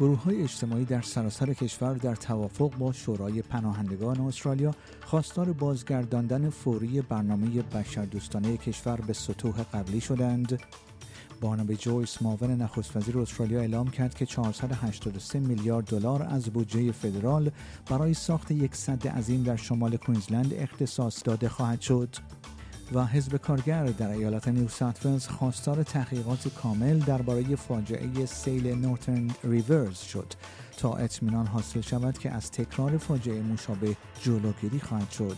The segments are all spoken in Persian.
گروه های اجتماعی در سراسر کشور در توافق با شورای پناهندگان استرالیا خواستار بازگرداندن فوری برنامه بشردوستانه کشور به سطوح قبلی شدند بانابی جویس معاون نخست وزیر استرالیا اعلام کرد که 483 میلیارد دلار از بودجه فدرال برای ساخت یک سد عظیم در شمال کوینزلند اختصاص داده خواهد شد. و حزب کارگر در ایالت نیو ساوت خواستار تحقیقات کامل درباره فاجعه سیل نورتن ریورز شد تا اطمینان حاصل شود که از تکرار فاجعه مشابه جلوگیری خواهد شد.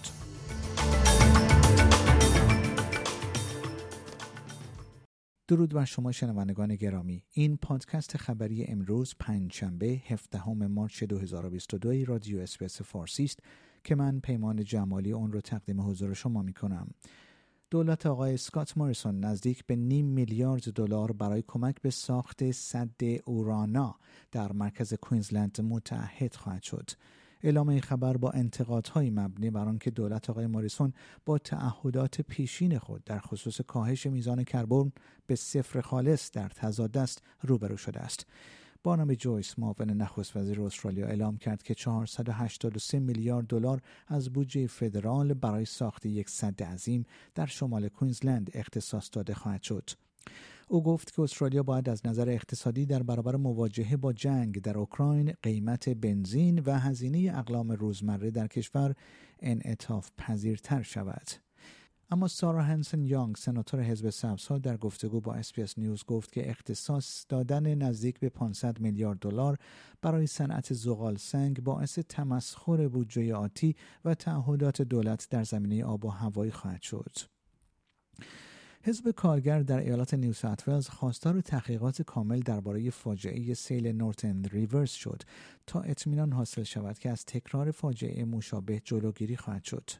درود بر شما شنوندگان گرامی این پادکست خبری امروز پنجشنبه 17 March 2022 رادیو SBS فارسی است که من پیمان جمالی اون رو تقدیم حضور شما می کنم دولت آقای سکات موریسون نزدیک به نیم میلیارد دلار برای کمک به ساخت سد اورانا در مرکز کوینزلند متعهد خواهد شد. اعلام این خبر با انتقادهایی مبنی بر آنکه دولت آقای موریسون با تعهدات پیشین خود در خصوص کاهش میزان کربن به صفر خالص در تضاد است روبرو شده است. بانام جویس معاون نخست وزیر استرالیا اعلام کرد که 483 میلیارد دلار از بودجه فدرال برای ساخت یک سد عظیم در شمال کوینزلند اختصاص داده خواهد شد. او گفت که استرالیا باید از نظر اقتصادی در برابر مواجهه با جنگ در اوکراین قیمت بنزین و هزینه اقلام روزمره در کشور انعطاف پذیرتر شود. اما سارا هنسن یانگ سناتور حزب سبزها در گفتگو با SBS News گفت که اختصاص دادن نزدیک به 500 میلیارد دلار برای صنعت زغال سنگ باعث تمسخر بودجه آتی و تعهدات دولت در زمینه آب و هوایی خواهد شد. حزب کارگر در ایالات نیو ساوت خواستار تحقیقات کامل درباره فاجعه سیل Northern Rivers شد تا اطمینان حاصل شود که از تکرار فاجعه مشابه جلوگیری خواهد شد.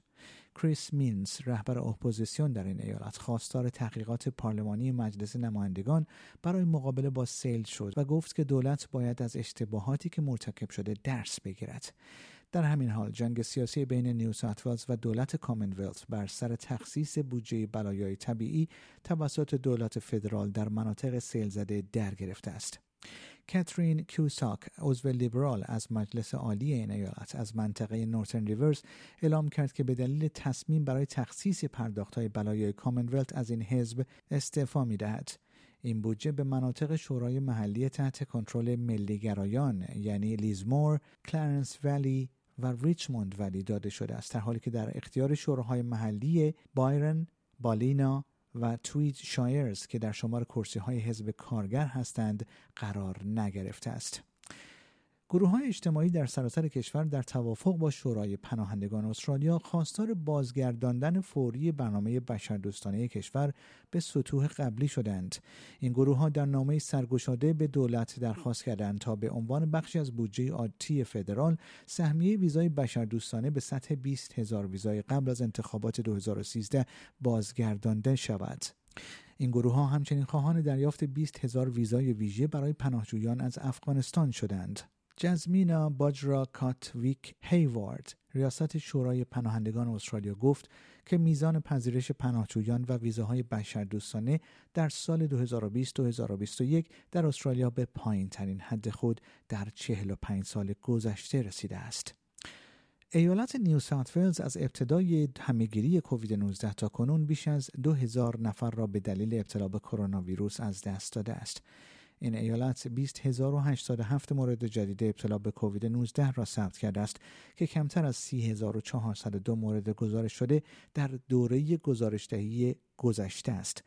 کریس مینز رهبر اپوزیسیون در این ایالت خواستار تحقیقات پارلمانی مجلس نمایندگان برای مقابله با سیل شد و گفت که دولت باید از اشتباهاتی که مرتکب شده درس بگیرد در همین حال جنگ سیاسی بین نیو و دولت Commonwealth بر سر تخصیص بودجه بلایای طبیعی توسط دولت فدرال در مناطق سیل زده در گرفته است. کاترین کیوساک عضو لیبرال از مجلس عالی این ایالت از منطقه Northern Rivers اعلام کرد که به دلیل تصمیم برای تخصیص های بلایای Commonwealth از این حزب استعفا می دهد. این بودجه به مناطق شورای محلی تحت کنترل ملیگرایان یعنی لیزمور، کلارنس ولی و ریچموند ولی داده شده است در حالی که در اختیار شوراهای محلی بایرن، بالینا و تویت شایرز که در شمار کرسی های حزب کارگر هستند قرار نگرفته است. گروه های اجتماعی در سراسر کشور در توافق با شورای پناهندگان استرالیا خواستار بازگرداندن فوری برنامه بشردوستانه کشور به سطوح قبلی شدند. این گروه ها در نامه سرگشاده به دولت درخواست کردند تا به عنوان بخشی از بودجه عادی فدرال سهمیه ویزای بشردوستانه به سطح 20 هزار ویزای قبل از انتخابات 2013 بازگردانده شود. این گروه ها همچنین خواهان دریافت 20 هزار ویزای ویژه برای پناهجویان از افغانستان شدند. جزمینا باجرا کاتویک هیوارد ریاست شورای پناهندگان استرالیا گفت که میزان پذیرش پناهجویان و ویزاهای بشردوستانه در سال 2020-2021 در استرالیا به پایین ترین حد خود در 45 سال گذشته رسیده است. ایالت نیو ساوت از ابتدای همهگیری کووید 19 تا کنون بیش از 2000 نفر را به دلیل ابتلا به کرونا ویروس از دست داده است. این ایالت 20087 مورد جدید ابتلا به کووید 19 را ثبت کرده است که کمتر از 30402 مورد گزارش شده در دوره گزارشدهی گذشته است.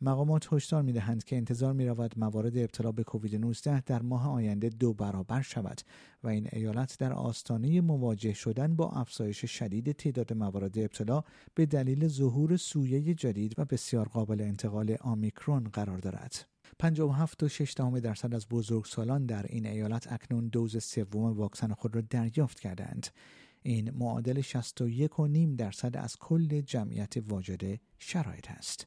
مقامات هشدار می دهند که انتظار می رود موارد ابتلا به کووید 19 در ماه آینده دو برابر شود و این ایالت در آستانه مواجه شدن با افزایش شدید تعداد موارد ابتلا به دلیل ظهور سویه جدید و بسیار قابل انتقال آمیکرون قرار دارد. 57 و 6 درصد از بزرگسالان در این ایالت اکنون دوز سوم واکسن خود را دریافت کردند. این معادل 61.5 درصد از کل جمعیت واجد شرایط است.